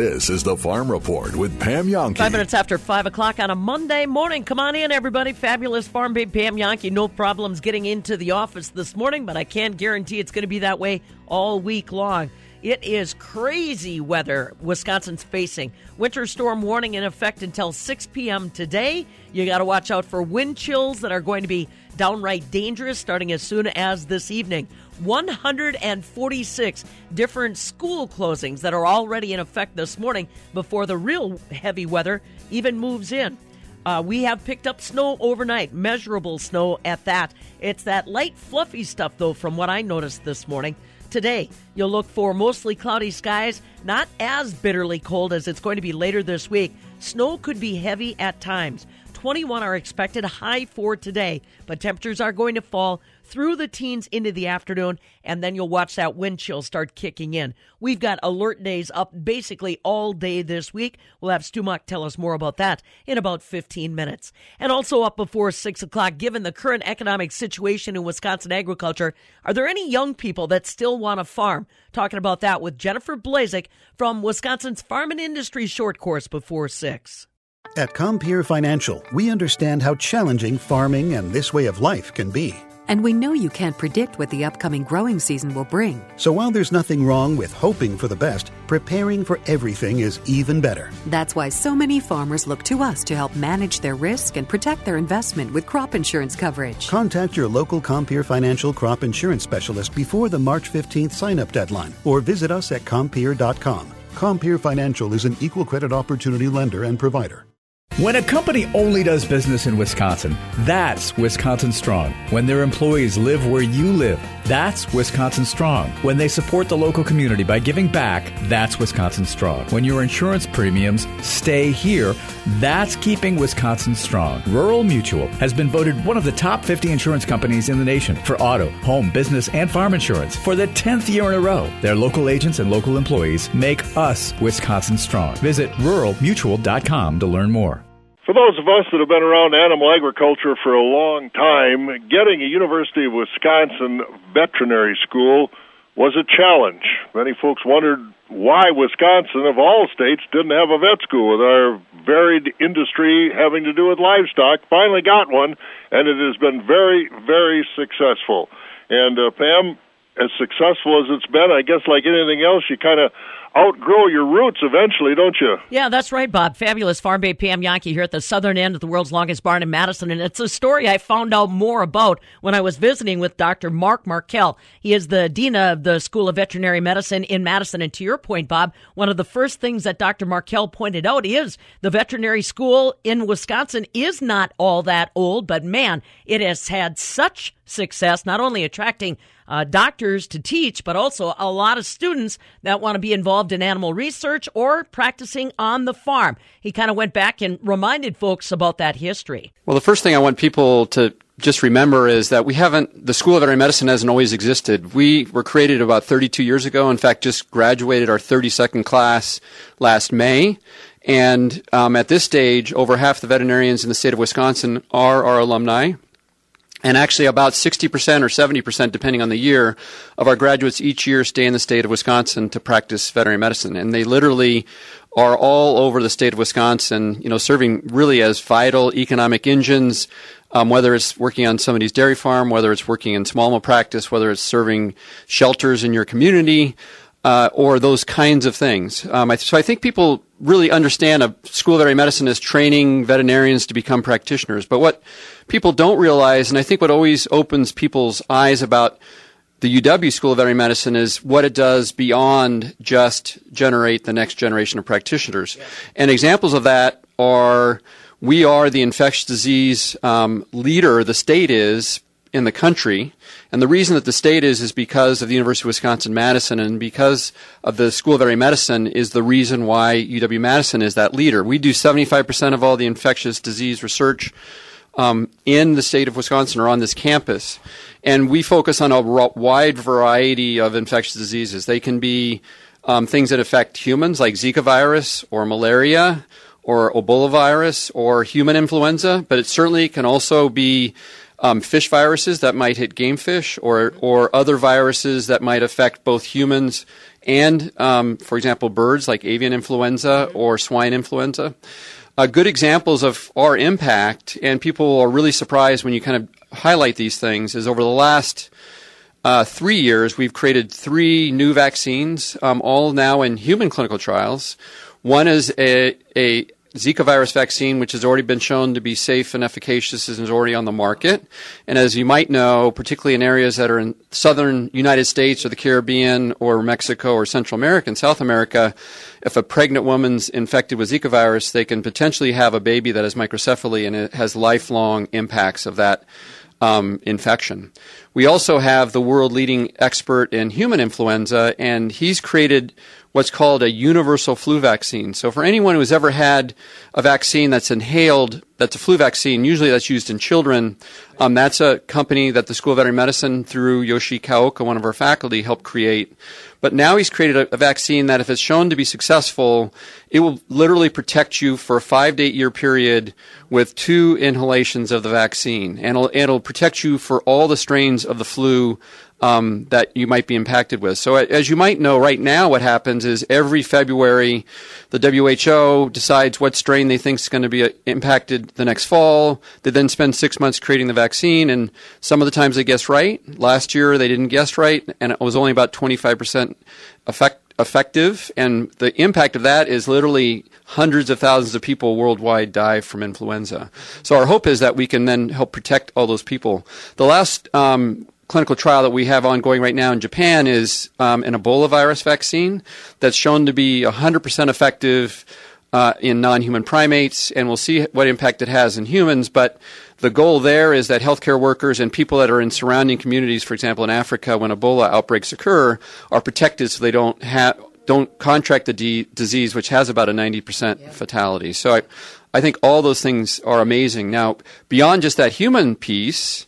This is the Farm Report with Pam Jahnke. Five minutes after five o'clock on a Monday morning. Come on in, everybody. Fabulous Farm Babe Pam Jahnke. No problems getting into the office this morning, but I can't guarantee it's going to be that way all week long. It is crazy weather Wisconsin's facing. Winter storm warning in effect until 6 p.m. today. You got to watch out for wind chills that are going to be downright dangerous starting as soon as this evening. 146 different school closings that are already in effect this morning before the real heavy weather even moves in. Uh, we have picked up snow overnight, measurable snow at that. It's that light, fluffy stuff, though, from what I noticed this morning. Today, you'll look for mostly cloudy skies, not as bitterly cold as it's going to be later this week. Snow could be heavy at times. 21 are expected, high for today, but temperatures are going to fall through the teens into the afternoon, and then you'll watch that wind chill start kicking in. We've got alert days up basically all day this week. We'll have Stu Muck tell us more about that in about 15 minutes. And also up before 6 o'clock, given the current economic situation in Wisconsin agriculture, are there any young people that still want to farm? Talking about that with Jennifer Blazek from Wisconsin's Farm and Industry Short Course before 6. At Compeer Financial, we understand how challenging farming and this way of life can be. And we know you can't predict what the upcoming growing season will bring. So while there's nothing wrong with hoping for the best, preparing for everything is even better. That's why so many farmers look to us to help manage their risk and protect their investment with crop insurance coverage. Contact your local Compeer Financial crop insurance specialist before the March 15th sign up deadline or visit us at Compeer.com. Compeer Financial is an equal credit opportunity lender and provider. When a company only does business in Wisconsin, that's Wisconsin Strong. When their employees live where you live, that's Wisconsin Strong. When they support the local community by giving back, that's Wisconsin Strong. When your insurance premiums stay here, that's keeping Wisconsin strong. Rural Mutual has been voted one of the top 50 insurance companies in the nation for auto, home, business, and farm insurance for the 10th year in a row. Their local agents and local employees make us Wisconsin strong. Visit ruralmutual.com to learn more. For those of us that have been around animal agriculture for a long time, getting a University of Wisconsin veterinary school was a challenge. Many folks wondered why Wisconsin, of all states, didn't have a vet school with our varied industry having to do with livestock. Finally got one, and it has been very, very successful. And uh, Pam, as successful as it's been, I guess like anything else, you kind of outgrow your roots eventually, don't you? Yeah, that's right, Bob. Fabulous Farm Babe Pam Jahnke here at the southern end of the world's longest barn in Madison. And it's a story I found out more about when I was visiting with Dr. Mark Markel. He is the dean of the School of Veterinary Medicine in Madison. And to your point, Bob, one of the first things that Dr. Markel pointed out is the veterinary school in Wisconsin is not all that old, but man, it has had such success, not only attracting uh, doctors to teach, but also a lot of students that want to be involved in animal research or practicing on the farm. He kind of went back and reminded folks about that history. Well, the first thing I want people to just remember is that we haven't, the School of Veterinary Medicine hasn't always existed. We were created about 32 years ago. In fact, just graduated our 32nd class last May. And um, at this stage, over half the veterinarians in the state of Wisconsin are our alumni. And actually, about 60% or 70%, depending on the year, of our graduates each year stay in the state of Wisconsin to practice veterinary medicine. And they literally are all over the state of Wisconsin, you know, serving really as vital economic engines, um, whether it's working on somebody's dairy farm, whether it's working in small animal practice, whether it's serving shelters in your community, uh, or those kinds of things. Um, I, so I think people really understand a school of veterinary medicine is training veterinarians to become practitioners. But what people don't realize, and I think what always opens people's eyes about the UW School of Veterinary Medicine is what it does beyond just generate the next generation of practitioners. Yeah. And examples of that are we are the infectious disease um, leader, the state is in the country. And the reason that the state is is because of the University of Wisconsin Madison and because of the School of Veterinary Medicine is the reason why UW Madison is that leader. We do 75% of all the infectious disease research um, in the state of Wisconsin or on this campus. And we focus on a wide variety of infectious diseases. They can be um, things that affect humans like Zika virus or malaria or Ebola virus or human influenza, but it certainly can also be um, fish viruses that might hit game fish or, or other viruses that might affect both humans and, um, for example, birds like avian influenza or swine influenza. Uh, good examples of our impact, and people are really surprised when you kind of highlight these things, is over the last uh, three years, we've created three new vaccines, um, all now in human clinical trials. One is a, a Zika virus vaccine, which has already been shown to be safe and efficacious, is already on the market. And as you might know, particularly in areas that are in southern United States or the Caribbean or Mexico or Central America and South America, if a pregnant woman's infected with Zika virus, they can potentially have a baby that has microcephaly and it has lifelong impacts of that um, infection. We also have the world leading expert in human influenza, and he's created what's called a universal flu vaccine. So for anyone who's ever had a vaccine that's inhaled, that's a flu vaccine, usually that's used in children, um, that's a company that the School of Veterinary Medicine through Yoshi Kawaoka, one of our faculty, helped create. But now he's created a, a, vaccine that if it's shown to be successful, it will literally protect you for a five to eight year period with two inhalations of the vaccine. And it'll, it'll protect you for all the strains of the flu um, that you might be impacted with. So, as you might know, right now, what happens is every February, the WHO decides what strain they think is going to be uh, impacted the next fall. They then spend six months creating the vaccine, and some of the times they guess right. Last year, they didn't guess right, and it was only about 25% effect, effective. And the impact of that is literally hundreds of thousands of people worldwide die from influenza. So, our hope is that we can then help protect all those people. The last um, clinical trial that we have ongoing right now in Japan is um, an Ebola virus vaccine that's shown to be 100% effective uh, in non human primates, and we'll see what impact it has in humans. But the goal there is that healthcare workers and people that are in surrounding communities, for example, in Africa, when Ebola outbreaks occur, are protected so they don't have don't contract the d- disease, which has about a 90% yeah. fatality. So I, I think all those things are amazing. Now, beyond just that human piece,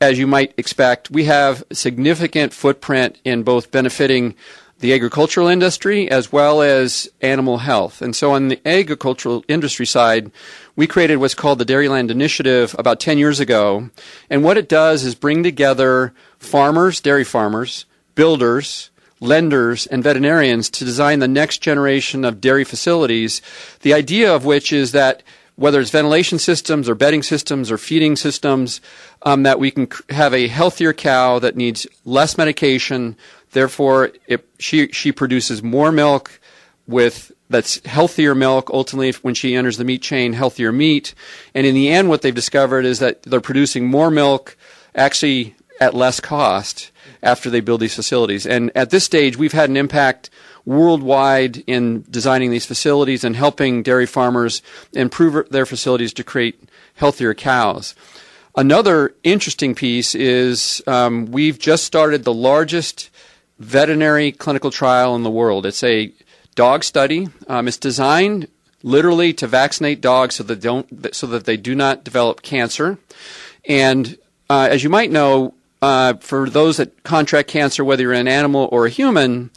as you might expect, we have significant footprint in both benefiting the agricultural industry as well as animal health. And so on the agricultural industry side, we created what's called the Dairyland Initiative about 10 years ago. And what it does is bring together farmers, dairy farmers, builders, lenders, and veterinarians to design the next generation of dairy facilities. The idea of which is that whether it's ventilation systems or bedding systems or feeding systems, um, that we can have a healthier cow that needs less medication. Therefore, it, she she produces more milk with that's healthier milk. Ultimately, when she enters the meat chain, healthier meat. And in the end, what they've discovered is that they're producing more milk, actually at less cost after they build these facilities. And at this stage, we've had an impact worldwide in designing these facilities and helping dairy farmers improve their facilities to create healthier cows. Another interesting piece is um, we've just started the largest veterinary clinical trial in the world. It's a dog study. Um, it's designed literally to vaccinate dogs so that don't so that they do not develop cancer. And uh, as you might know, uh, for those that contract cancer, whether you're an animal or a human,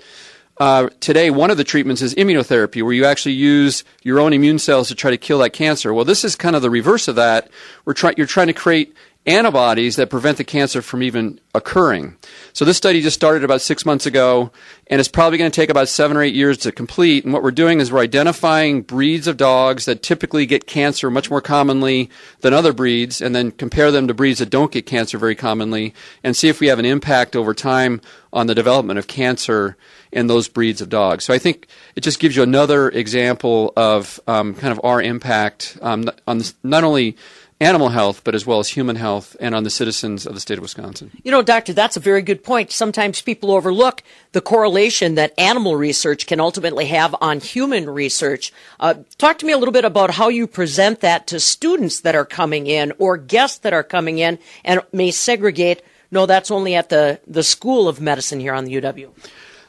uh, today, one of the treatments is immunotherapy, where you actually use your own immune cells to try to kill that cancer. Well, this is kind of the reverse of that. We're try- you're trying to create antibodies that prevent the cancer from even occurring. So this study just started about six months ago, and it's probably going to take about seven or eight years to complete. And what we're doing is we're identifying breeds of dogs that typically get cancer much more commonly than other breeds, and then compare them to breeds that don't get cancer very commonly, and see if we have an impact over time on the development of cancer in those breeds of dogs. So I think it just gives you another example of um, kind of our impact um, on not only animal health, but as well as human health and on the citizens of the state of Wisconsin. You know, Doctor, that's a very good point. Sometimes people overlook the correlation that animal research can ultimately have on human research. Uh, talk to me a little bit about how you present that to students that are coming in or guests that are coming in and may segregate. No, that's only at the, the School of Medicine here on the UW.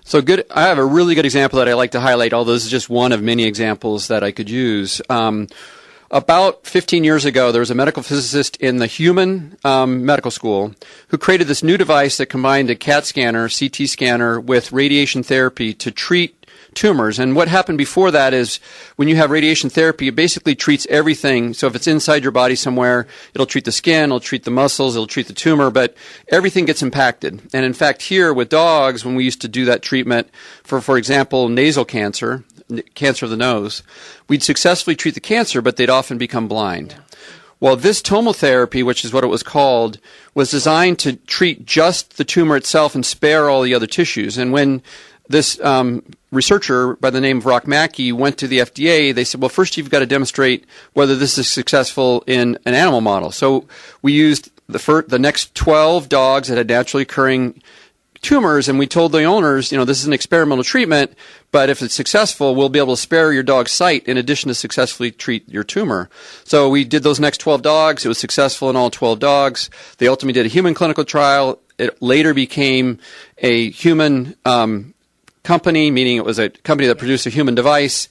So good. I have a really good example that I like to highlight. Although this is just one of many examples that I could use. Um, about 15 years ago, there was a medical physicist in the human um, medical school who created this new device that combined a CAT scanner, CT scanner, with radiation therapy to treat tumors. And what happened before that is when you have radiation therapy, it basically treats everything. So if it's inside your body somewhere, it'll treat the skin, it'll treat the muscles, it'll treat the tumor, but everything gets impacted. And in fact, here with dogs, when we used to do that treatment for, for example, nasal cancer, cancer of the nose, we'd successfully treat the cancer, but they'd often become blind. Well, this tomotherapy, which is what it was called, was designed to treat just the tumor itself and spare all the other tissues. And when this um, researcher by the name of Rock Mackie went to the FDA, they said, well, first you've got to demonstrate whether this is successful in an animal model. So we used the, the next 12 dogs that had naturally occurring tumors, and we told the owners, you know, this is an experimental treatment, but if it's successful, we'll be able to spare your dog's sight in addition to successfully treat your tumor. So we did those next 12 dogs. It was successful in all 12 dogs. They ultimately did a human clinical trial. It later became a human um, company, meaning it was a company that produced a human device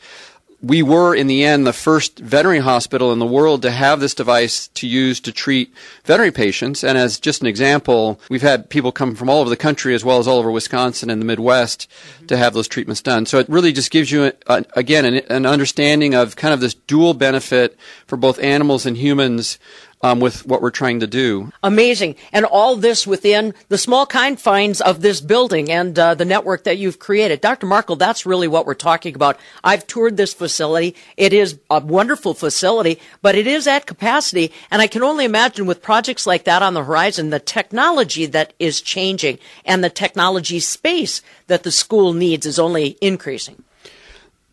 we were in the end the first veterinary hospital in the world to have this device to use to treat veterinary patients. And as just an example, we've had people come from all over the country as well as all over Wisconsin and the Midwest mm-hmm. to have those treatments done. So it really just gives you, a, again, an, an understanding of kind of this dual benefit for both animals and humans um, with what we're trying to do. Amazing. And all this within the small confines of this building and uh, the network that you've created. Dr. Markel, that's really what we're talking about. I've toured this facility. It is a wonderful facility, but it is at capacity. And I can only imagine with projects like that on the horizon, the technology that is changing and the technology space that the school needs is only increasing.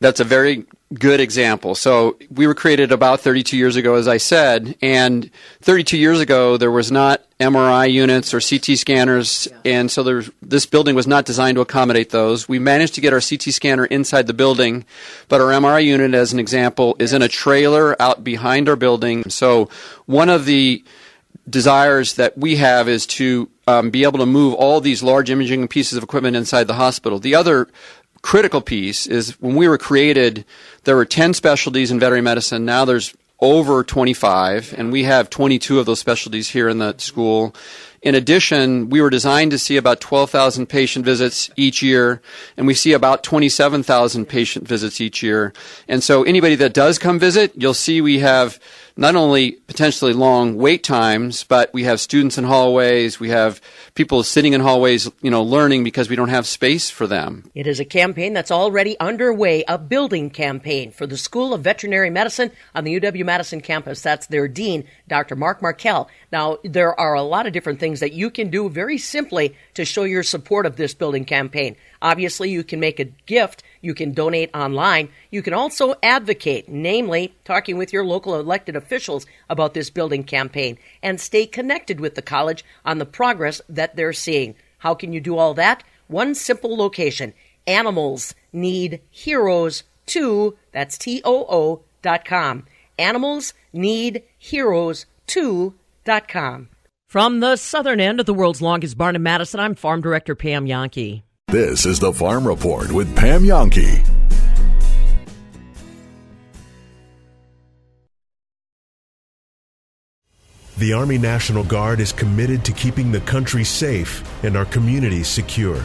That's a very good example. So we were created about 32 years ago, as I said, and 32 years ago there was not MRI units or CT scanners, and so there, this building was not designed to accommodate those. We managed to get our CT scanner inside the building, but our MRI unit, as an example, is in a trailer out behind our building. So one of the desires that we have is to um, be able to move all these large imaging pieces of equipment inside the hospital. The other critical piece is when we were created, there were 10 specialties in veterinary medicine. Now there's over 25, and we have 22 of those specialties here in the school. In addition, we were designed to see about 12,000 patient visits each year, and we see about 27,000 patient visits each year. And so anybody that does come visit, you'll see we have not only potentially long wait times, but we have students in hallways, we have people sitting in hallways, you know, learning because we don't have space for them. It is a campaign that's already underway, a building campaign for the School of Veterinary Medicine on the UW Madison campus. That's their dean, Dr. Mark Markel. Now, there are a lot of different things that you can do very simply to show your support of this building campaign. Obviously, you can make a gift you can donate online. You can also advocate, namely, talking with your local elected officials about this building campaign and stay connected with the college on the progress that they're seeing. How can you do all that? One simple location Animals Need Heroes 2, that's T O O dot com. Animals Need Heroes 2 dot com. From the southern end of the world's longest barn in Madison, I'm Farm Director Pam Jahnke. This is the Farm Report with Pam Jahnke. The Army National Guard is committed to keeping the country safe and our communities secure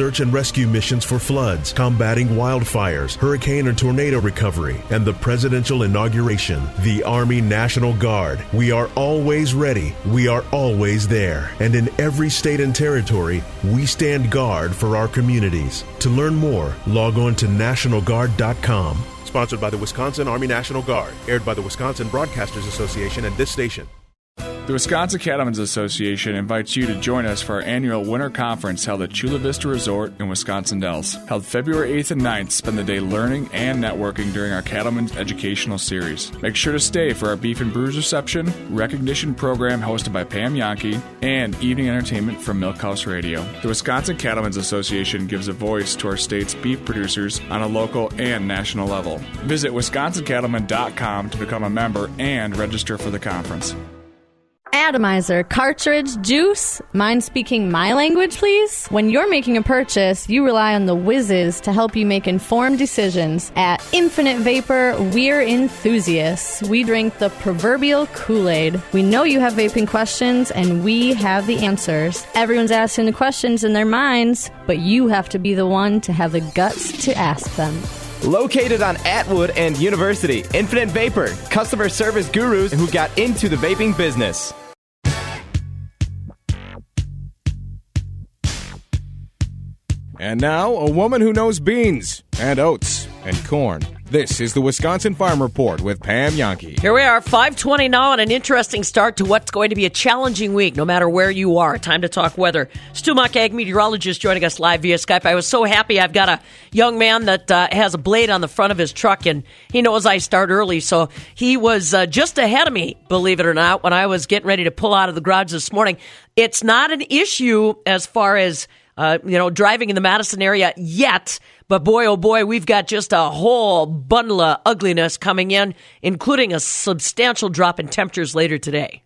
search and rescue missions for floods, combating wildfires, hurricane and tornado recovery, and the presidential inauguration. The Army National Guard. We are always ready. We are always there. And in every state and territory, we stand guard for our communities. To learn more, log on to NationalGuard.com. Sponsored by the Wisconsin Army National Guard. Aired by the Wisconsin Broadcasters Association and this station. The Wisconsin Cattlemen's Association invites you to join us for our annual winter conference held at Chula Vista Resort in Wisconsin Dells. Held February 8th and 9th, spend the day learning and networking during our Cattlemen's Educational Series. Make sure to stay for our Beef and Brews reception, recognition program hosted by Pam Jahnke, and evening entertainment from Milkhouse Radio. The Wisconsin Cattlemen's Association gives a voice to our state's beef producers on a local and national level. Visit wisconsincattlemen.com to become a member and register for the conference. Atomizer, cartridge, juice. Mind speaking my language, please? When you're making a purchase, you rely on the whizzes to help you make informed decisions. At Infinite Vapor, we're enthusiasts. We drink the proverbial Kool Aid. We know you have vaping questions, and we have the answers. Everyone's asking the questions in their minds, but you have to be the one to have the guts to ask them. Located on Atwood and University, Infinite Vapor, customer service gurus who got into the vaping business. And now, a woman who knows beans and oats and corn. This is the Wisconsin Farm Report with Pam Jahnke. Here we are, 520 now, and an interesting start to what's going to be a challenging week, no matter where you are. Time to talk weather. Stu Muck, ag meteorologist, joining us live via Skype. I was so happy. I've got a young man that uh, has a blade on the front of his truck, and he knows I start early, so he was uh, just ahead of me, believe it or not, when I was getting ready to pull out of the garage this morning. It's not an issue as far as uh, you know, driving in the Madison area yet. But boy, oh boy, we've got just a whole bundle of ugliness coming in, including a substantial drop in temperatures later today.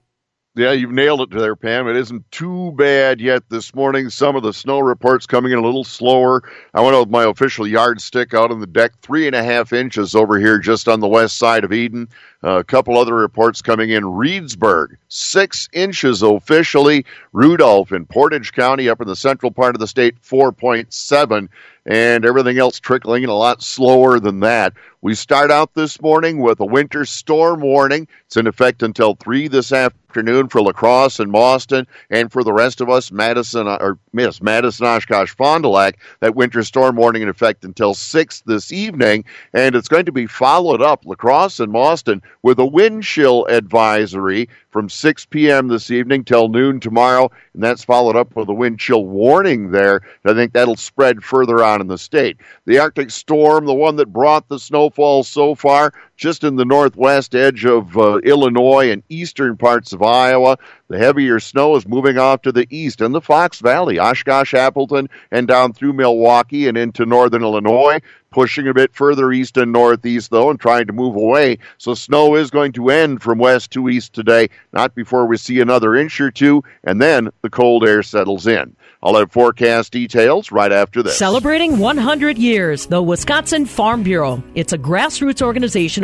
Yeah, you've nailed it there, Pam. It isn't too bad yet this morning. Some of the snow reports coming in a little slower. I went out with my official yardstick out on the deck, three and a half inches over here just on the west side of Eden. Uh, a couple other reports coming in. Reedsburg, six inches officially. Rudolph in Portage County, up in the central part of the state, 4.7 and everything else trickling in a lot slower than that. We start out this morning with a winter storm warning. It's in effect until 3 this afternoon for La Crosse and Mauston, and for the rest of us, Madison, or Miss Madison, Oshkosh, Fond du Lac, that winter storm warning in effect until 6 this evening, and it's going to be followed up, La Crosse and Mauston, with a wind chill advisory from 6 p.m. this evening till noon tomorrow, and that's followed up with a wind chill warning there. I think that'll spread further on in the state. The Arctic storm, the one that brought the snowfall so far, just in the northwest edge of uh, Illinois and eastern parts of Iowa. The heavier snow is moving off to the east in the Fox Valley, Oshkosh, Appleton, and down through Milwaukee and into northern Illinois. Pushing a bit further east and northeast, though, and trying to move away. So snow is going to end from west to east today, not before we see another inch or two, and then the cold air settles in. I'll have forecast details right after this. Celebrating 100 years, the Wisconsin Farm Bureau. It's a grassroots organization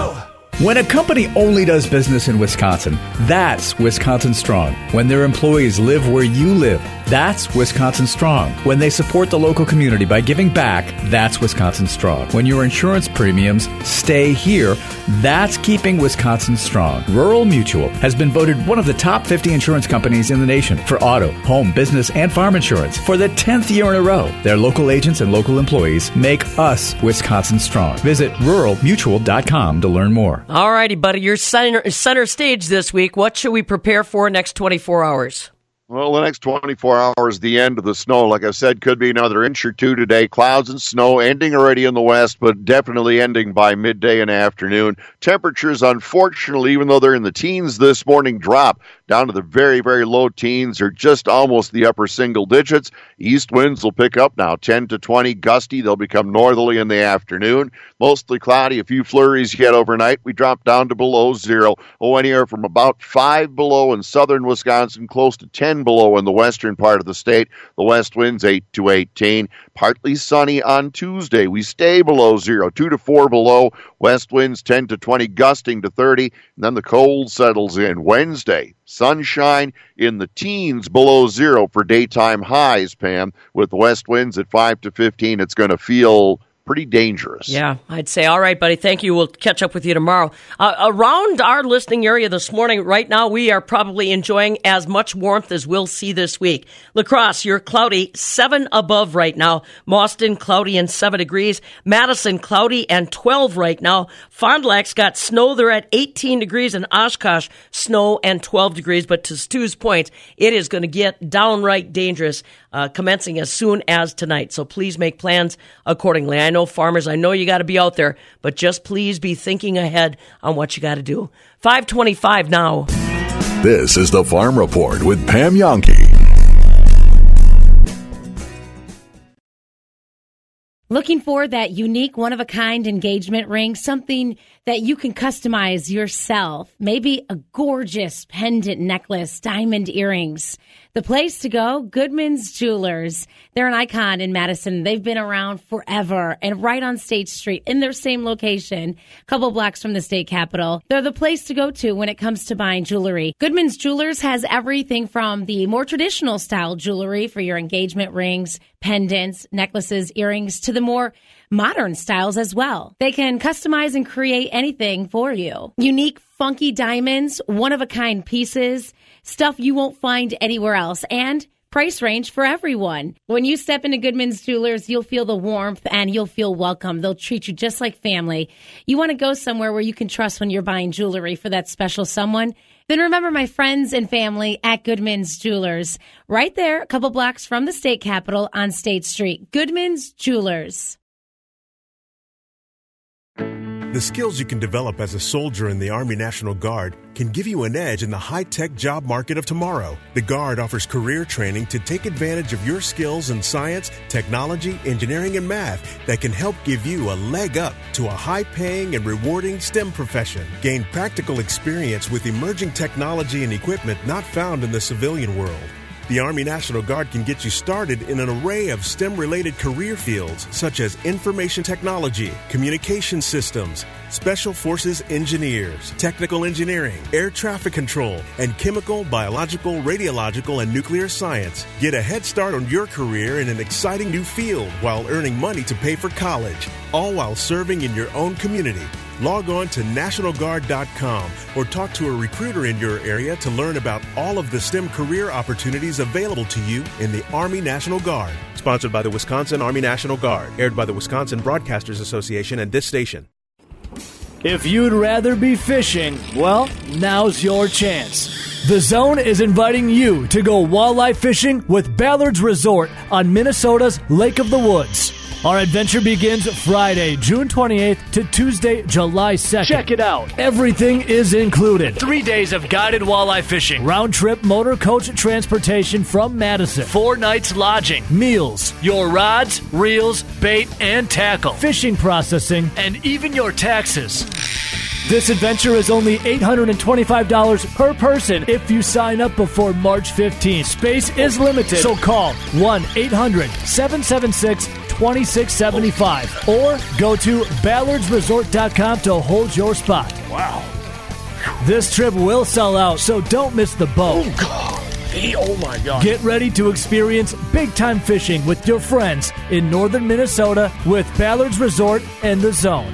When a company only does business in Wisconsin, that's Wisconsin Strong. When their employees live where you live, that's Wisconsin Strong. When they support the local community by giving back, that's Wisconsin Strong. When your insurance premiums stay here, that's keeping Wisconsin strong. Rural Mutual has been voted one of the top 50 insurance companies in the nation for auto, home, business, and farm insurance for the 10th year in a row. Their local agents and local employees make us Wisconsin strong. Visit ruralmutual.com to learn more. All righty, buddy. You're center, center stage this week. What should we prepare for next 24 hours? Well, the next 24 hours, the end of the snow, like I said, could be another inch or two today. Clouds and snow ending already in the west, but definitely ending by midday and afternoon. Temperatures, unfortunately, even though they're in the teens this morning, drop down to the very, very low teens or just almost the upper single digits. East winds will pick up now 10 to 20, gusty. They'll become northerly in the afternoon. Mostly cloudy, a few flurries yet overnight. We drop down to below zero. Oh, anywhere from about five below in southern Wisconsin, close to 10 10 below in the western part of the state. The west winds 8 to 18. Partly sunny on Tuesday. We stay below zero, 2 to 4 below. West winds 10 to 20, gusting to 30. And then the cold settles in. Wednesday, sunshine in the teens below zero for daytime highs, Pam. With west winds at 5 to 15, it's going to feel pretty dangerous. Yeah, I'd say, all right, buddy, thank you. We'll catch up with you tomorrow. Uh, around our listening area this morning, right now, we are probably enjoying as much warmth as we'll see this week. La Crosse, you're cloudy, seven above right now. Mauston, cloudy and seven degrees. Madison, cloudy and 12 right now. Fond du Lac's got snow. They're at 18 degrees and Oshkosh, snow and 12 degrees. But to Stu's point, it is going to get downright dangerous uh, commencing as soon as tonight. So please make plans accordingly. I know farmers, I know you got to be out there, but just please be thinking ahead on what you got to do. 525 now. This is the Farm Report with Pam Jahnke. Looking for that unique, one of a kind engagement ring, something that you can customize yourself. Maybe a gorgeous pendant necklace, diamond earrings. The place to go, Goodman's Jewelers. They're an icon in Madison. They've been around forever and right on State Street in their same location, a couple blocks from the state capitol. They're the place to go to when it comes to buying jewelry. Goodman's Jewelers has everything from the more traditional style jewelry for your engagement rings, pendants, necklaces, earrings to the more modern styles as well. They can customize and create anything for you. Unique, funky diamonds, one of a kind pieces, stuff you won't find anywhere else, and price range for everyone. When you step into Goodman's Jewelers, you'll feel the warmth and you'll feel welcome. They'll treat you just like family. You want to go somewhere where you can trust when you're buying jewelry for that special someone? Then remember my friends and family at Goodman's Jewelers, right there, a couple blocks from the state capitol on State Street. Goodman's Jewelers. The skills you can develop as a soldier in the Army National Guard can give you an edge in the high tech job market of tomorrow. The Guard offers career training to take advantage of your skills in science, technology, engineering, and math that can help give you a leg up to a high paying and rewarding STEM profession. Gain practical experience with emerging technology and equipment not found in the civilian world. The Army National Guard can get you started in an array of STEM related career fields such as information technology, communication systems, special forces engineers, technical engineering, air traffic control, and chemical, biological, radiological, and nuclear science. Get a head start on your career in an exciting new field while earning money to pay for college, all while serving in your own community. Log on to NationalGuard.com or talk to a recruiter in your area to learn about all of the STEM career opportunities available to you in the Army National Guard. Sponsored by the Wisconsin Army National Guard, aired by the Wisconsin Broadcasters Association and this station. If you'd rather be fishing, well, now's your chance. The Zone is inviting you to go walleye fishing with Ballard's Resort on Minnesota's Lake of the Woods. Our adventure begins Friday, June 28th to Tuesday, July 2nd. Check it out. Everything is included. Three days of guided walleye fishing, round trip motor coach transportation from Madison, four nights lodging, meals, your rods, reels, bait, and tackle, fishing processing, and even your taxes. This adventure is only $825 per person if you sign up before March 15th. Space is limited, so call 1 800 776 2675 or go to ballardsresort.com to hold your spot. Wow. This trip will sell out, so don't miss the boat. Oh, God. Oh, my God. Get ready to experience big time fishing with your friends in northern Minnesota with Ballard's Resort and the Zone.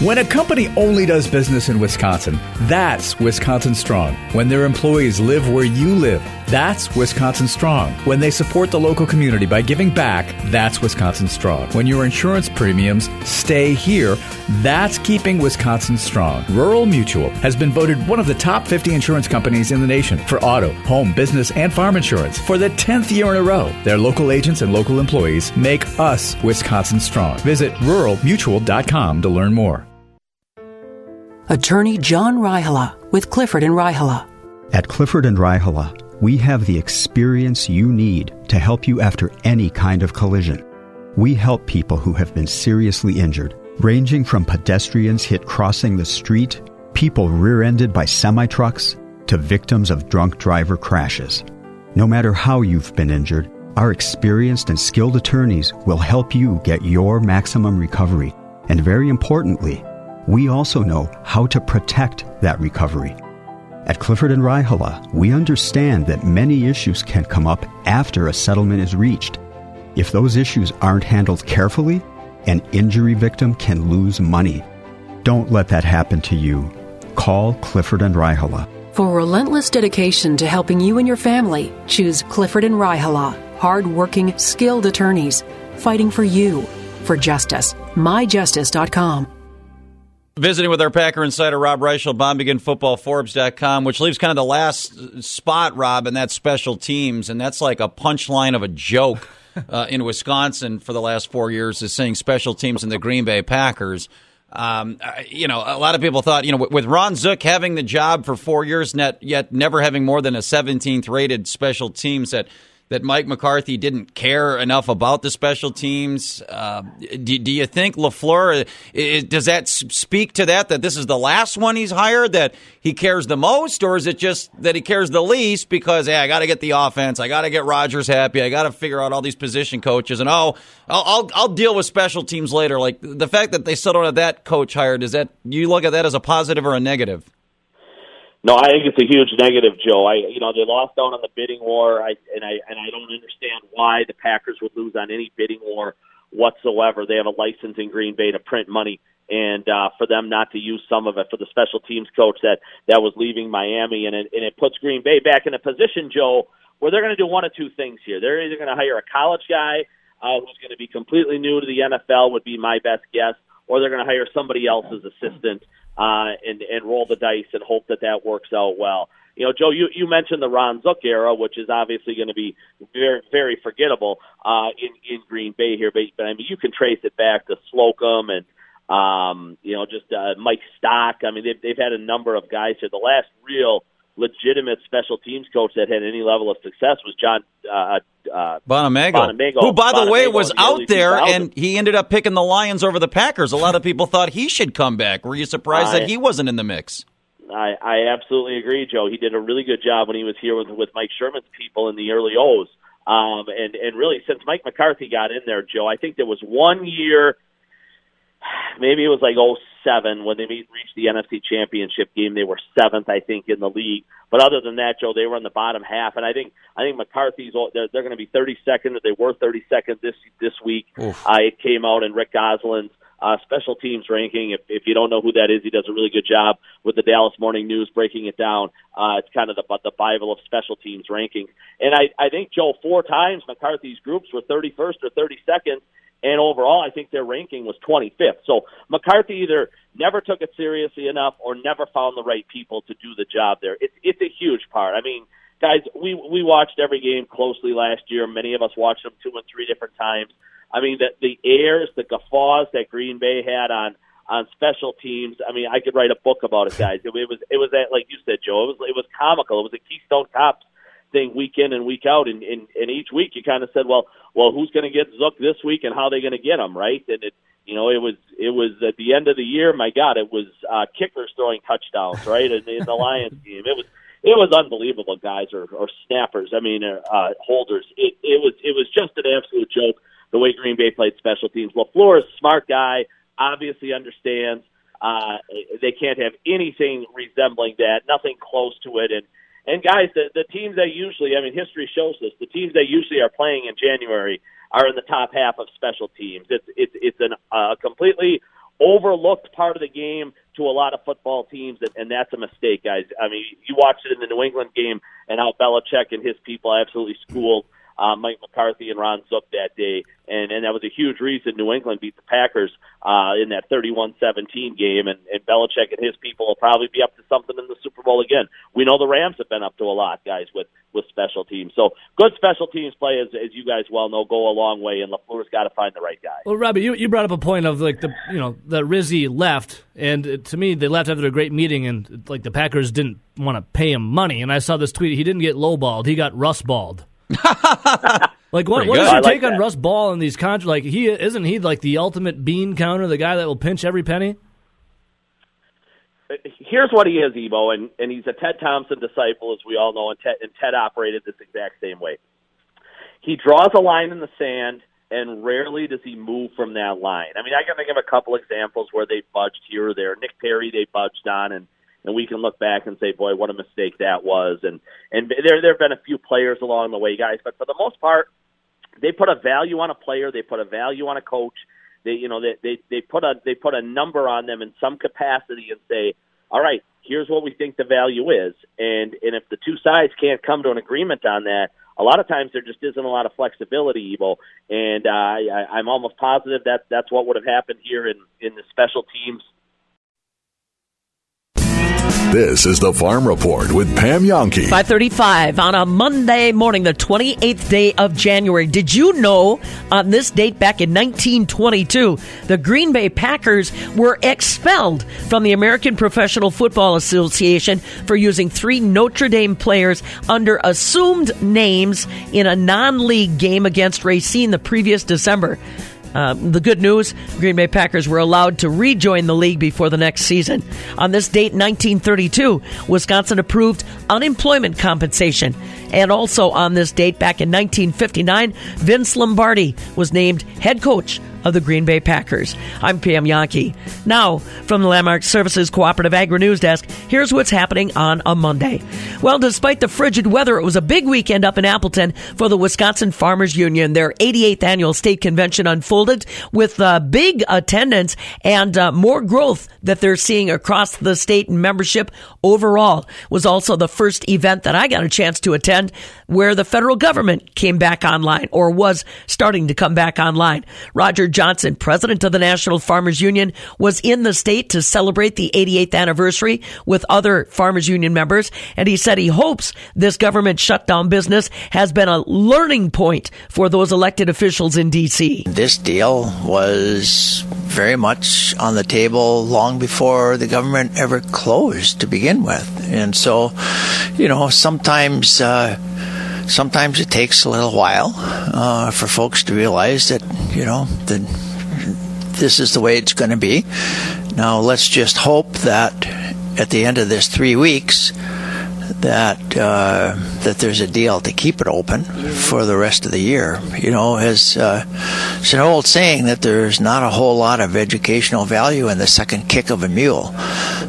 When a company only does business in Wisconsin, that's Wisconsin Strong. When their employees live where you live, That's Wisconsin Strong. When they support the local community by giving back, that's Wisconsin Strong. When your insurance premiums stay here, that's keeping Wisconsin strong. Rural Mutual has been voted one of the top 50 insurance companies in the nation for auto, home, business, and farm insurance for the 10th year in a row. Their local agents and local employees make us Wisconsin strong. Visit ruralmutual.com to learn more. Attorney John Raihala with Clifford and Raihala. At Clifford and Raihala, we have the experience you need to help you after any kind of collision. We help people who have been seriously injured, ranging from pedestrians hit crossing the street, people rear ended by semi trucks, to victims of drunk driver crashes. No matter how you've been injured, our experienced and skilled attorneys will help you get your maximum recovery. And very importantly, we also know how to protect that recovery. At Clifford and Raihala, we understand that many issues can come up after a settlement is reached. If those issues aren't handled carefully, an injury victim can lose money. Don't let that happen to you. Call Clifford and Raihala. For relentless dedication to helping you and your family, choose Clifford and Raihala. Hard-working, skilled attorneys fighting for you, for justice. MyJustice.com. Visiting with our Packer insider, Rob Reischel, BombAgainFootballForbes.com, which leaves kind of the last spot, Rob, in that special teams. And that's like a punchline of a joke uh, in Wisconsin for the last four years is saying special teams in the Green Bay Packers. Um, you know, a lot of people thought, you know, with Ron Zook having the job for four years, net, yet never having more than a 17th rated special teams, that that Mike McCarthy didn't care enough about the special teams. Uh, do, do, you think Lafleur does that speak to that? That this is the last one he's hired that he cares the most, or is it just that he cares the least because hey, I got to get the offense, I got to get Rodgers happy, I got to figure out all these position coaches, and oh, I'll, I'll, I'll deal with special teams later. Like the fact that they still don't have that coach hired, is that you look at that as a positive or a negative? No, I think it's a huge negative, Joe. I, you know, they lost out on the bidding war, I, and I and I don't understand why the Packers would lose on any bidding war whatsoever. They have a license in Green Bay to print money, and uh, for them not to use some of it for the special teams coach that that was leaving Miami, and it, and it puts Green Bay back in a position, Joe, where they're going to do one of two things here. They're either going to hire a college guy uh, who's going to be completely new to the NFL, would be my best guess, or they're going to hire somebody else as assistant uh, and and roll the dice and hope that that works out well. You know, Joe, you, you mentioned the Ron Zook era, which is obviously going to be very very forgettable uh, in in Green Bay here, but, but I mean you can trace it back to Slocum and um, you know just uh, Mike Stock. I mean they've they've had a number of guys here. The last real legitimate special teams coach that had any level of success was John uh, uh, Bonamego, Bonamego, who, by the way, was the out there 2000s. and he ended up picking the Lions over the Packers. A lot of people thought he should come back. Were you surprised I- that he wasn't in the mix? I, I absolutely agree, Joe. He did a really good job when he was here with with Mike Sherman's people in the early O's. Um, and and really, since Mike McCarthy got in there, Joe, I think there was one year, maybe it was like '07 when they reached the NFC Championship game. They were seventh, I think, in the league. But other than that, Joe, they were in the bottom half. And I think I think McCarthy's they're, they're going to be 32nd. They were 32nd this this week. Uh, it came out in Rick Gosselin's uh, special teams ranking. If, if you don't know who that is, he does a really good job with the Dallas Morning News breaking it down. Uh, it's kind of the, the Bible of special teams rankings. And I, I think, Joe, four times McCarthy's groups were 31st or 32nd. And overall, I think their ranking was 25th. So McCarthy either never took it seriously enough or never found the right people to do the job there. It's, it's a huge part. I mean, guys, we, we watched every game closely last year. Many of us watched them two and three different times. I mean, the, the airs, the guffaws that Green Bay had on on special teams. I mean, I could write a book about it, guys. It, it was it was that like you said, Joe. It was it was comical. It was a Keystone Cops thing week in and week out, and and, and each week you kind of said, well, well, who's going to get Zook this week, and how are they going to get him, right? And it, you know, it was it was at the end of the year. My God, it was uh, kickers throwing touchdowns, right? in, in the Lions game, it was it was unbelievable, guys, or, or snappers. I mean, uh, uh, holders. It, it was it was just an absolute joke the way Green Bay played special teams. Lafleur is a smart guy, obviously understands uh, they can't have anything resembling that, nothing close to it, and. And guys, the, the teams that usually, I mean, history shows this. The teams that usually are playing in January are in the top half of special teams. It's it's it's a uh, completely overlooked part of the game to a lot of football teams, and, and that's a mistake, guys. I mean, you watched it in the New England game, and how Belichick and his people absolutely schooled uh, Mike McCarthy and Ron Zook that day, and and that was a huge reason New England beat the Packers uh, in that 31-17 game, and, and Belichick and his people will probably be up to something in the Super Bowl again. We know the Rams have been up to a lot, guys, with with special teams. So good special teams play, as, as you guys well know, go a long way, and Lafleur's got to find the right guy. Well, Robbie, you, you brought up a point of like the you know that Rizzi left, and to me they left after a great meeting, and like the Packers didn't want to pay him money. And I saw this tweet: he didn't get lowballed, he got rustballed. like what, what is your I take like on that. Russ Ball and these contracts? Like he isn't he like the ultimate bean counter, the guy that will pinch every penny? Uh, here's what he is, Ebo, and, and he's a Ted Thompson disciple, as we all know, and Ted, and Ted operated this exact same way. He draws a line in the sand, and rarely does he move from that line. I mean, I can think of a couple examples where they budged here or there. Nick Perry, they budged on, and and we can look back and say, boy, what a mistake that was. And and there there have been a few players along the way, guys, but for the most part, they put a value on a player, they put a value on a coach. They you know they they they put a they put a number on them in some capacity and say, all right, here's what we think the value is. And and if the two sides can't come to an agreement on that, a lot of times there just isn't a lot of flexibility, Evo. And uh, I, I'm almost positive that that's what would have happened here in in the special teams This is the Farm Report with Pam Jahnke. 535 on a Monday morning, the 28th day of January. Did you know on this date back in 1922, the Green Bay Packers were expelled from the American Professional Football Association for using three Notre Dame players under assumed names in a non league game against Racine the previous December? Uh, the good news Green Bay Packers were allowed to rejoin the league before the next season. On this date, 1932, Wisconsin approved unemployment compensation. And also on this date, back in 1959, Vince Lombardi was named head coach of the Green Bay Packers. I'm Pam Jahnke. Now, from the Landmark Services Cooperative Agri News Desk, here's what's happening on a Monday. Well, despite the frigid weather, it was a big weekend up in Appleton for the Wisconsin Farmers Union. Their 88th annual state convention unfolded with uh, big attendance and uh, more growth that they're seeing across the state and membership overall. It Was also the first event that I got a chance to attend where the federal government came back online or was starting to come back online. Roger Johnson, president of the National Farmers Union, was in the state to celebrate the 88th anniversary with other Farmers Union members, and he said he hopes this government shutdown business has been a learning point for those elected officials in D.C. This deal was very much on the table long before the government ever closed to begin with. And so, you know, sometimes. Uh, Sometimes it takes a little while uh, for folks to realize that, you know, that this is the way it's going to be. Now, let's just hope that at the end of this three weeks, that uh, that there's a deal to keep it open for the rest of the year. You know, as uh, it's an old saying that there's not a whole lot of educational value in the second kick of a mule.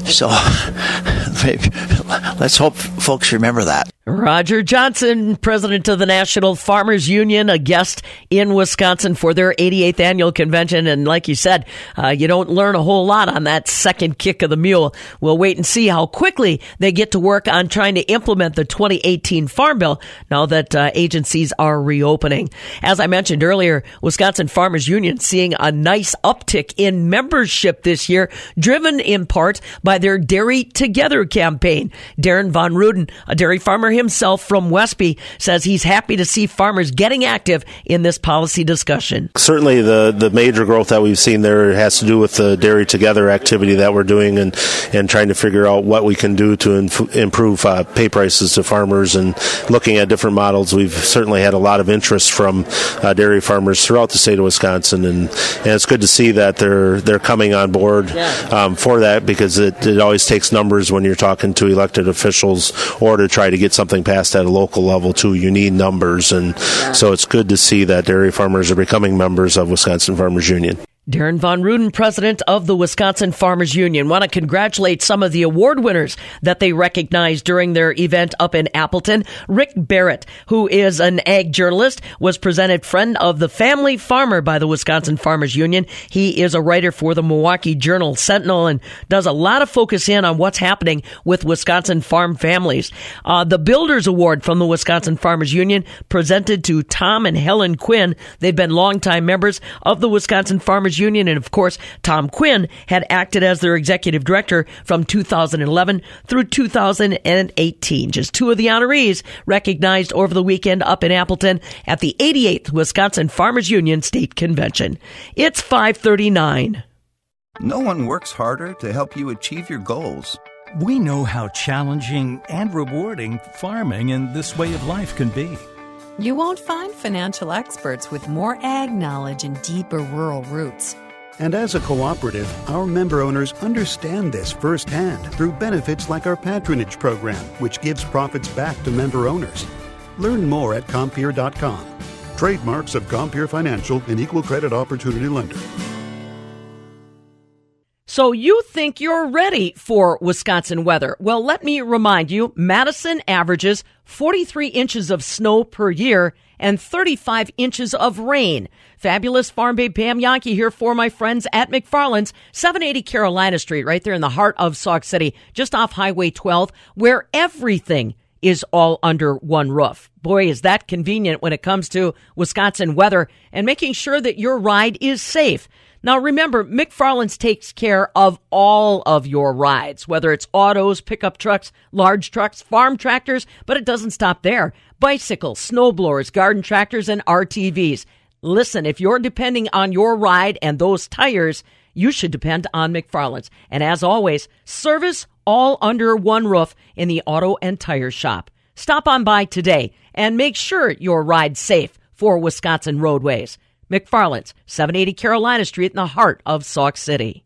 So let's hope folks remember that. Roger Johnson, president of the National Farmers Union, a guest in Wisconsin for their 88th annual convention. And like you said, uh, you don't learn a whole lot on that second kick of the mule. We'll wait and see how quickly they get to work on trying to implement the 2018 Farm Bill now that uh, agencies are reopening. As I mentioned earlier, Wisconsin Farmers Union seeing a nice uptick in membership this year, driven in part by their Dairy Together campaign. Darren Von Ruden, a dairy farmer himself from Westby, says he's happy to see farmers getting active in this policy discussion. Certainly, the, the major growth that we've seen there has to do with the Dairy Together activity that we're doing and, and trying to figure out what we can do to inf- improve uh, pay prices to farmers and looking at different models. We've certainly had a lot of interest from uh, dairy farmers throughout the state of Wisconsin, and, and it's good to see that they're they're coming on board um, for that because it, it always takes numbers when you're talking to elected officials or to try to get something passed at a local level too. You need numbers, and so it's good to see that dairy farmers are becoming members of Wisconsin Farmers Union. Darren Von Ruden, president of the Wisconsin Farmers Union, want to congratulate some of the award winners that they recognized during their event up in Appleton. Rick Barrett, who is an ag journalist, was presented Friend of the Family Farmer by the Wisconsin Farmers Union. He is a writer for the Milwaukee Journal Sentinel and does a lot of focus in on what's happening with Wisconsin farm families. Uh, the Builders Award from the Wisconsin Farmers Union presented to Tom and Helen Quinn. They've been longtime members of the Wisconsin Farmers Union. And of course, Tom Quinn had acted as their executive director from 2011 through 2018. Just two of the honorees recognized over the weekend up in Appleton at the 88th Wisconsin Farmers Union State Convention. It's 539. No one works harder to help you achieve your goals. We know how challenging and rewarding farming and this way of life can be. You won't find financial experts with more ag knowledge and deeper rural roots. And as a cooperative, our member owners understand this firsthand through benefits like our patronage program, which gives profits back to member owners. Learn more at Compeer.com. Trademarks of Compeer Financial and Equal Credit Opportunity Lender. So you think you're ready for Wisconsin weather? Well, let me remind you, Madison averages 43 inches of snow per year and 35 inches of rain. Fabulous Farm Babe Pam Jahnke here for my friends at McFarland's, 780 Carolina Street, right there in the heart of Sauk City, just off Highway 12, where everything is all under one roof. Boy, is that convenient when it comes to Wisconsin weather and making sure that your ride is safe. Now remember, McFarland's takes care of all of your rides, whether it's autos, pickup trucks, large trucks, farm tractors, but it doesn't stop there. Bicycles, snowblowers, garden tractors, and RTVs. Listen, if you're depending on your ride and those tires, you should depend on McFarland's. And as always, service all under one roof in the auto and tire shop. Stop on by today and make sure your ride's safe for Wisconsin roadways. McFarland's, 780 Carolina Street in the heart of Sauk City.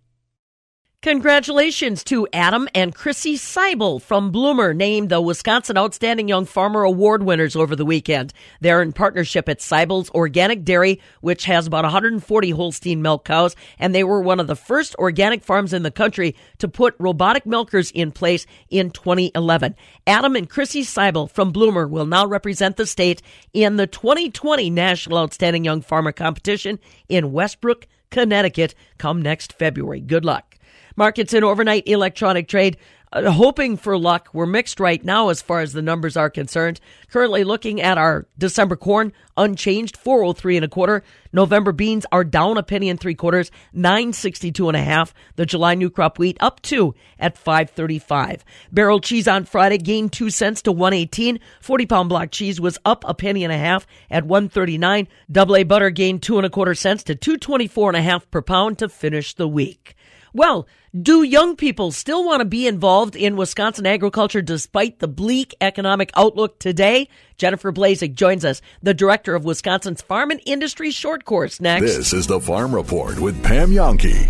Congratulations to Adam and Chrissy Seibel from Bloomer, named the Wisconsin Outstanding Young Farmer Award winners over the weekend. They're in partnership at Seibel's Organic Dairy, which has about 140 Holstein milk cows, and they were one of the first organic farms in the country to put robotic milkers in place in 2011. Adam and Chrissy Seibel from Bloomer will now represent the state in the 2020 National Outstanding Young Farmer Competition in Westbrook, Connecticut, come next February. Good luck. Markets in overnight electronic trade. Uh, hoping for luck. We're mixed right now as far as the numbers are concerned. Currently looking at our December corn unchanged, 403 and a quarter. November beans are down a penny and three quarters, 962 and a half. The July new crop wheat up two at 535. Barrel cheese on Friday gained two cents to 118. 40 pound block cheese was up a penny and a half at 139. Double A butter gained two and a quarter cents to 224 and a half per pound to finish the week. Well, do young people still want to be involved in Wisconsin agriculture despite the bleak economic outlook today? Jennifer Blazek joins us, the director of Wisconsin's Farm and Industry Short Course. Next. This is the Farm Report with Pam Jahnke.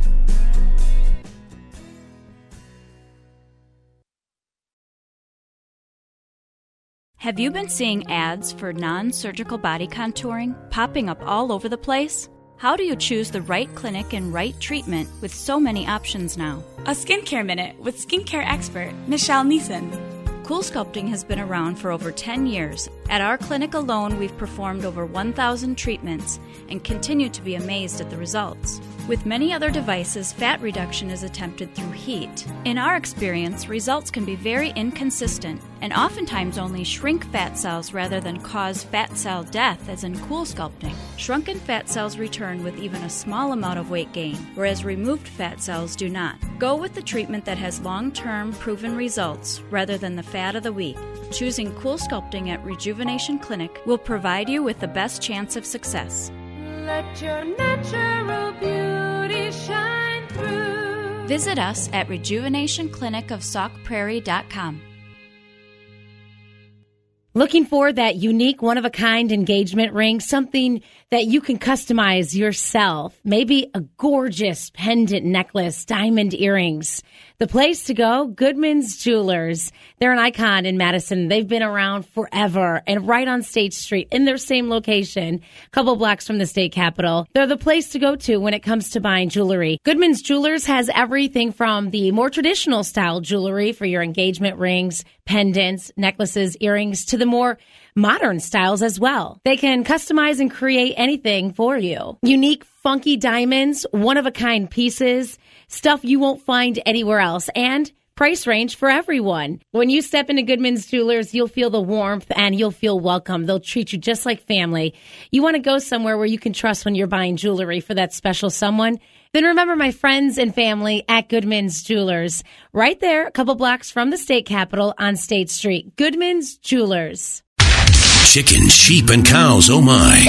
Have you been seeing ads for non surgical body contouring popping up all over the place? How do you choose the right clinic and right treatment with so many options now? A skincare minute with skincare expert Michelle Neeson. Cool Sculpting has been around for over 10 years. At our clinic alone, we've performed over 1,000 treatments and continue to be amazed at the results. With many other devices, fat reduction is attempted through heat. In our experience, results can be very inconsistent and oftentimes only shrink fat cells rather than cause fat cell death, as in cool sculpting. Shrunken fat cells return with even a small amount of weight gain, whereas removed fat cells do not. Go with the treatment that has long term proven results rather than the fad of the week. Choosing Cool Sculpting at Rejuvenation Clinic will provide you with the best chance of success. Let your natural beauty shine through. Visit us at rejuvenationclinicofsaukprairie.com. Looking for that unique, one of a kind engagement ring, something that you can customize yourself. Maybe a gorgeous pendant necklace, diamond earrings. The place to go, Goodman's Jewelers. They're an icon in Madison. They've been around forever and right on State Street in their same location, a couple blocks from the state capitol. They're the place to go to when it comes to buying jewelry. Goodman's Jewelers has everything from the more traditional style jewelry for your engagement rings, pendants, necklaces, earrings to the more modern styles as well. They can customize and create anything for you. Unique, funky diamonds, one of a kind pieces, stuff you won't find anywhere else, and price range for everyone. When you step into Goodman's Jewelers, you'll feel the warmth and you'll feel welcome. They'll treat you just like family. You want to go somewhere where you can trust when you're buying jewelry for that special someone? Then remember my friends and family at Goodman's Jewelers, right there, a couple blocks from the state capitol on State Street. Goodman's Jewelers. Chicken, sheep, and cows, oh my.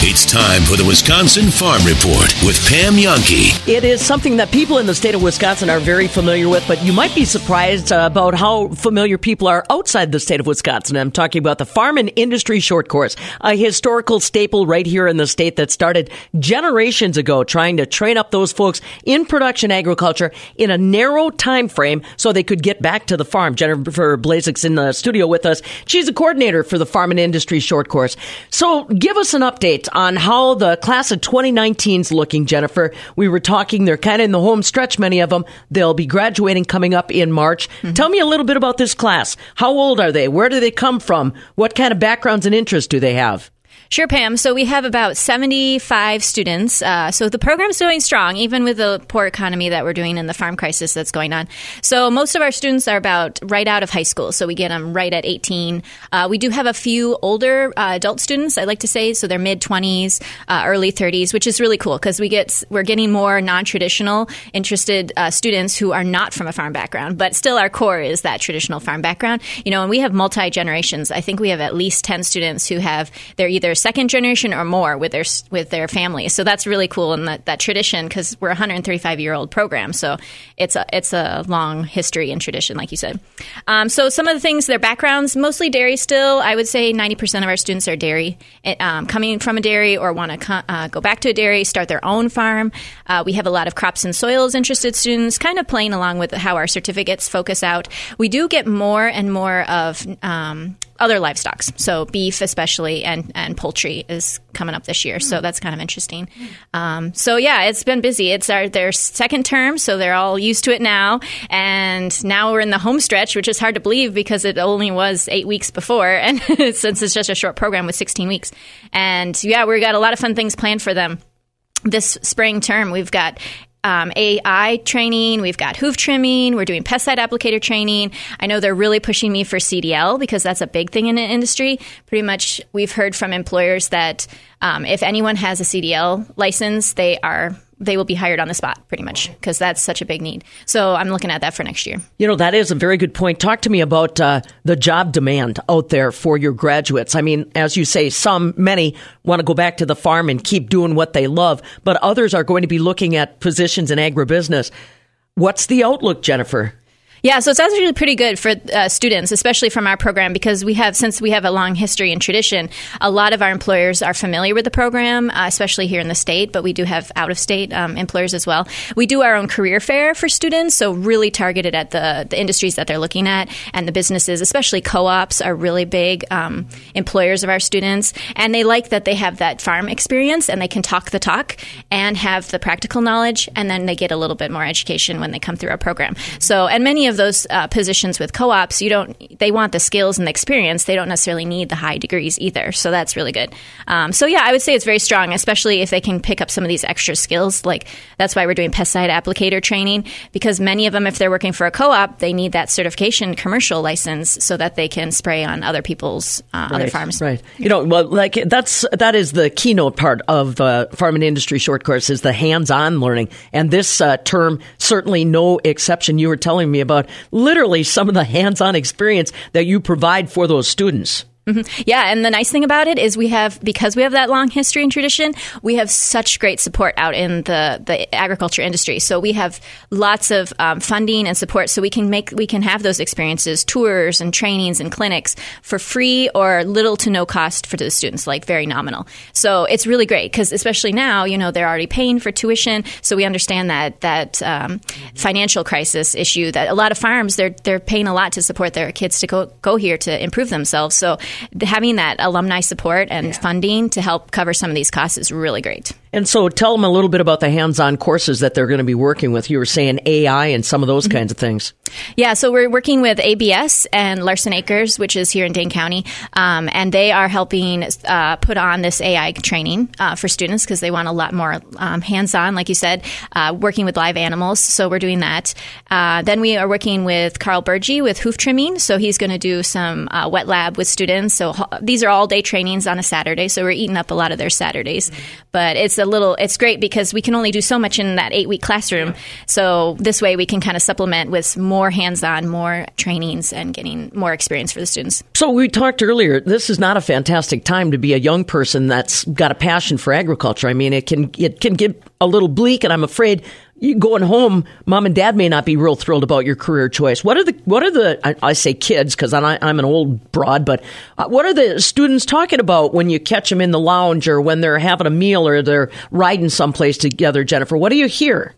It's time for the Wisconsin Farm Report with Pam Jahnke. It is something that people in the state of Wisconsin are very familiar with, but you might be surprised uh, about how familiar people are outside the state of Wisconsin. I'm talking about the Farm and Industry Short Course, a historical staple right here in the state that started generations ago trying to train up those folks in production agriculture in a narrow time frame so they could get back to the farm. Jennifer Blazek's in the studio with us. She's a coordinator for the Farm Industry Short Course. So give us an update on how the class of 2019 is looking, Jennifer. We were talking, they're kind of in the home stretch, many of them. They'll be graduating coming up in March. Mm-hmm. Tell me a little bit about this class. How old are they? Where do they come from? What kind of backgrounds and interests do they have? Sure, Pam. So we have about 75 students. Uh, so the program's doing strong, even with the poor economy that we're doing and the farm crisis that's going on. So most of our students are about right out of high school. So we get them right at 18. Uh, we do have a few older uh, adult students, I like to say. So they're mid 20s, uh, early 30s, which is really cool because we get we're getting more non-traditional interested uh, students who are not from a farm background, but still our core is that traditional farm background. You know, and we have multi generations. I think we have at least 10 students who have they're either second generation or more with their with their families. So that's really cool and that, that tradition because we're a 135 year old program. So it's a it's a long history and tradition, like you said. Um, so some of the things, their backgrounds, mostly dairy. Still, I would say 90 percent of our students are dairy, um, coming from a dairy or want to co- uh, go back to a dairy, start their own farm. Uh, we have a lot of crops and soils interested students, kind of playing along with how our certificates focus out. We do get more and more of um, other livestock, so beef especially, and and poultry is coming up this year. So that's kind of interesting. Um, so yeah, it's been busy. It's our their second term, so they're all used to it now. And now we're in the home stretch, which is hard to believe because it only was eight weeks before, and since it's just a short program with 16 weeks. And yeah, we've got a lot of fun things planned for them this spring term. We've got um, AI training. We've got hoof trimming. We're doing pesticide applicator training. I know they're really pushing me for CDL because that's a big thing in the industry. Pretty much, we've heard from employers that um, if anyone has a CDL license, they are they will be hired on the spot pretty much because that's such a big need. So I'm looking at that for next year. You know, that is a very good point. Talk to me about uh, the job demand out there for your graduates. I mean, as you say, some, many want to go back to the farm and keep doing what they love, but others are going to be looking at positions in agribusiness. What's the outlook, Jennifer? Yeah, so it's actually pretty good for uh, students, especially from our program, because we have, since we have a long history and tradition, a lot of our employers are familiar with the program, uh, especially here in the state, but we do have out of state um, employers as well. We do our own career fair for students, so really targeted at the, the industries that they're looking at and the businesses, especially co ops, are really big um, employers of our students. And they like that they have that farm experience and they can talk the talk and have the practical knowledge, and then they get a little bit more education when they come through our program. So, and many of those uh, positions with co-ops, you don't. They want the skills and the experience. They don't necessarily need the high degrees either. So that's really good. Um, so yeah, I would say it's very strong, especially if they can pick up some of these extra skills. Like that's why we're doing pesticide applicator training because many of them, if they're working for a co-op, they need that certification commercial license so that they can spray on other people's uh, other farms. Right. You know, well, like that's that is the keynote part of uh, farm and industry short course is the hands-on learning, and this uh, term certainly no exception. You were telling me about literally some of the hands-on experience that you provide for those students. Mhm. Yeah, and the nice thing about it is we have because we have that long history and tradition, we have such great support out in the the agriculture industry. So we have lots of um, funding and support, so we can make we can have those experiences, tours and trainings and clinics for free or little to no cost for the students, like very nominal. So it's really great because especially now, you know, they're already paying for tuition, so we understand that that um, financial crisis issue that a lot of farms they're they're paying a lot to support their kids to go go here to improve themselves. So having that alumni support and funding to help cover some of these costs is really great. And so tell them a little bit about the hands-on courses that they're going to be working with. You were saying AI and some of those kinds of things. Yeah, so we're working with ABS and Larson Acres, which is here in Dane County, um, and they are helping uh, put on this AI training uh, for students because they want a lot more um, hands-on, like you said, uh, working with live animals. So we're doing that. Uh, then we are working with Carl Burgi with hoof trimming, so he's going to do some uh, wet lab with students. So these are all day trainings on a Saturday, so we're eating up a lot of their Saturdays. But it's a little, it's great because we can only do so much in that eight-week classroom. So this way we can kind of supplement with more hands-on, more trainings, and getting more experience for the students. So we talked earlier. This is not a fantastic time to be a young person that's got a passion for agriculture. I mean, it can it can get a little bleak, and I'm afraid going home, mom and dad may not be real thrilled about your career choice. What are the what are the I, I say kids because I'm, an old broad, but uh, what are the students talking about when you catch them in the lounge or when they're having a meal or they're riding someplace together? Jennifer, what do you hear?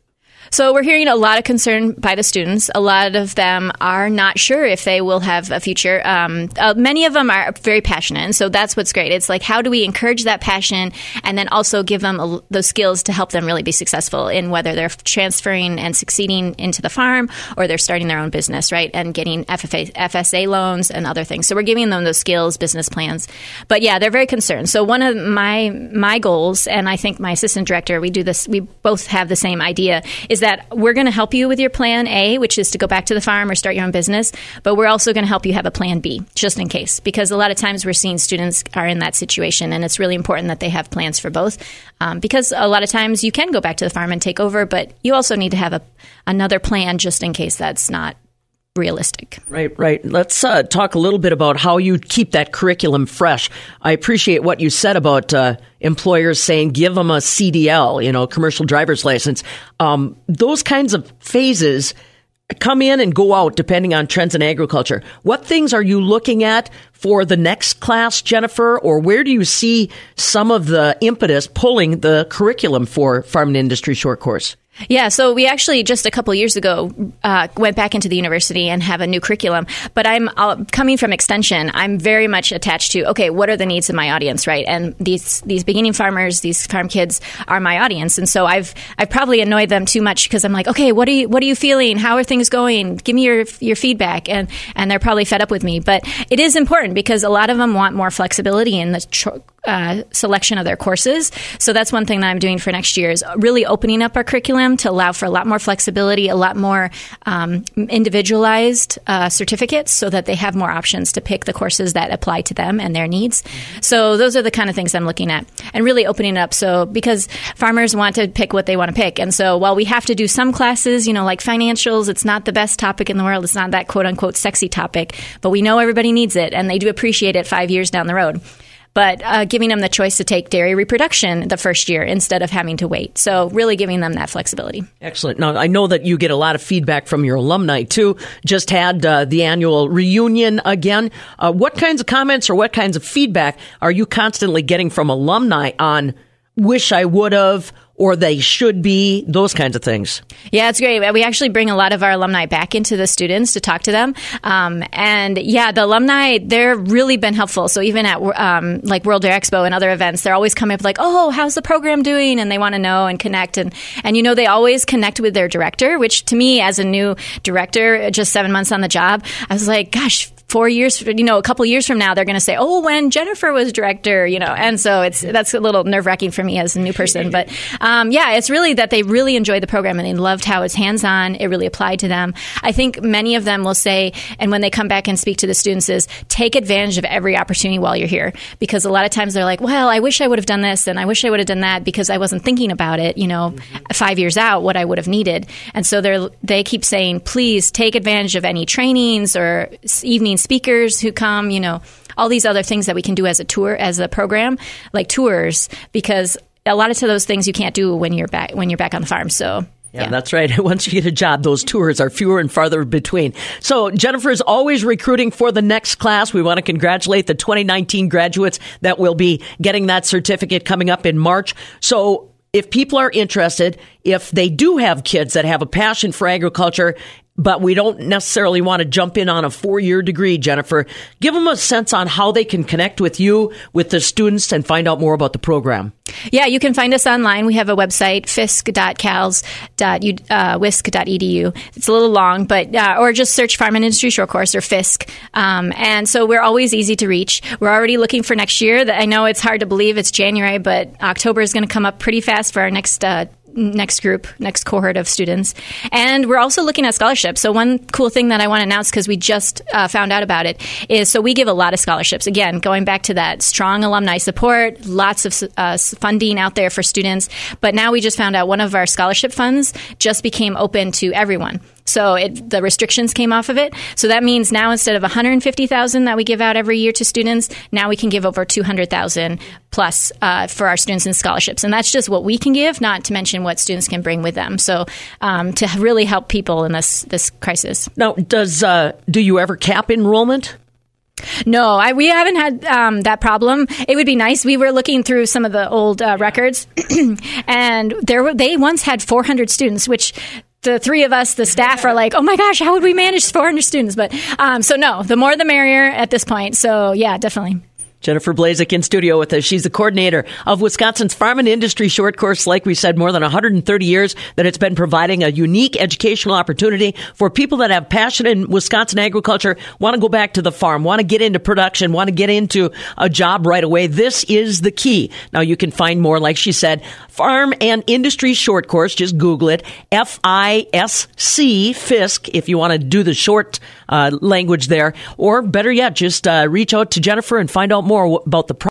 So we're hearing a lot of concern by the students. A lot of them are not sure if they will have a future. Um, uh, many of them are very passionate, and so that's what's great. It's like how do we encourage that passion, and then also give them a, those skills to help them really be successful in whether they're transferring and succeeding into the farm or they're starting their own business, right, and getting FFA, FSA loans and other things. So we're giving them those skills, business plans. But yeah, they're very concerned. So one of my my goals, and I think my assistant director, we do this. We both have the same idea. Is that we're going to help you with your plan A, which is to go back to the farm or start your own business, but we're also going to help you have a plan B, just in case. Because a lot of times we're seeing students are in that situation, and it's really important that they have plans for both. Um, because a lot of times you can go back to the farm and take over, but you also need to have a, another plan just in case that's not realistic. Right, right. Let's uh, talk a little bit about how you keep that curriculum fresh. I appreciate what you said about uh, employers saying give them a CDL, you know, commercial driver's license. Um, those kinds of phases come in and go out depending on trends in agriculture. What things are you looking at for the next class, Jennifer, or where do you see some of the impetus pulling the curriculum for farm and industry short course? Yeah, so we actually just a couple years ago uh, went back into the university and have a new curriculum. But I'm uh, coming from extension. I'm very much attached to okay, what are the needs of my audience, right? And these these beginning farmers, these farm kids are my audience, and so I've I've probably annoyed them too much because I'm like, okay, what are you what are you feeling? How are things going? Give me your your feedback, and and they're probably fed up with me. But it is important because a lot of them want more flexibility in the. Tr- uh, selection of their courses. So that's one thing that I'm doing for next year is really opening up our curriculum to allow for a lot more flexibility, a lot more um, individualized uh, certificates, so that they have more options to pick the courses that apply to them and their needs. So those are the kind of things I'm looking at, and really opening up. So because farmers want to pick what they want to pick, and so while we have to do some classes, you know, like financials, it's not the best topic in the world. It's not that quote unquote sexy topic, but we know everybody needs it, and they do appreciate it five years down the road but uh, giving them the choice to take dairy reproduction the first year instead of having to wait. So, really giving them that flexibility. Excellent. Now, I know that you get a lot of feedback from your alumni too. Just had uh, the annual reunion again. Uh, what kinds of comments or what kinds of feedback are you constantly getting from alumni on wish I would have? Or they should be, those kinds of things. Yeah, it's great. We actually bring a lot of our alumni back into the students to talk to them. Um, and yeah, the alumni, they're really been helpful. So even at um, like World Dairy Expo and other events, they're always coming up like, oh, how's the program doing? And they want to know and connect. And, and you know, they always connect with their director, which to me, as a new director, just seven months on the job, I was like, gosh, four years, you know, a couple years from now, they're going to say, "Oh, when Jennifer was director," you know, and so it's that's a little nerve wracking for me as a new person. But um, yeah, it's really that they really enjoyed the program and they loved how it's hands on. It really applied to them. I think many of them will say, and when they come back and speak to the students, is take advantage of every opportunity while you're here because a lot of times they're like, "Well, I wish I would have done this and I wish I would have done that because I wasn't thinking about it." You know, five years out, what I would have needed, and so they they keep saying, "Please take advantage of any trainings or evening speakers who come, you know, all these other things that we can do as a tour, as a program, like tours, because a lot of those things you can't do when you're back when you're back on the farm. So Yeah, that's right. Once you get a job, those tours are fewer and farther between. So Jennifer is always recruiting for the next class. We want to congratulate the 2019 graduates that will be getting that certificate coming up in March. So if people are interested, if they do have kids that have a passion for agriculture, but we don't necessarily want to jump in on a four year degree, Jennifer, give them a sense on how they can connect with you, with the students, and find out more about the program. Yeah, you can find us online. We have a website, fisc.cals.wisc.edu. It's a little long, but uh, or just search Farm and Industry Short Course or FISC. Um, and so we're always easy to reach. We're already looking for next year. I know it's hard to believe it's January, but October is going to come up pretty fast for our next uh, next group, next cohort of students. And we're also looking at scholarships. So, one cool thing that I want to announce because we just uh, found out about it is so we give a lot of scholarships. Again, going back to that strong alumni support, lots of uh, funding out there for students. But now we just found out one of our scholarship funds just became open to everyone. So it, the restrictions came off of it. So that means now instead of 150,000 that we give out every year to students, now we can give over 200,000 plus uh, for our students in scholarships, and that's just what we can give, not to mention what students can bring with them. So um, to really help people in this this crisis. Now, does uh, do you ever cap enrollment? No, I, we haven't had um, that problem. It would be nice. We were looking through some of the old uh, records, and there were, they once had 400 students, which the three of us, the staff, are like, oh my gosh, how would we manage 400 students? But um, so no, the more the merrier at this point. So yeah, definitely. Jennifer Blazek in studio with us. She's the coordinator of Wisconsin's Farm and Industry Short Course. Like we said, more than 130 years that it's been providing a unique educational opportunity for people that have passion in Wisconsin agriculture, want to go back to the farm, want to get into production, want to get into a job right away. This is the key. Now you can find more, like she said, Farm and Industry Short Course. Just Google it. F-I-S-C, FISC, if you want to do the short language there. Or better yet, just uh, reach out to Jennifer and find out more about the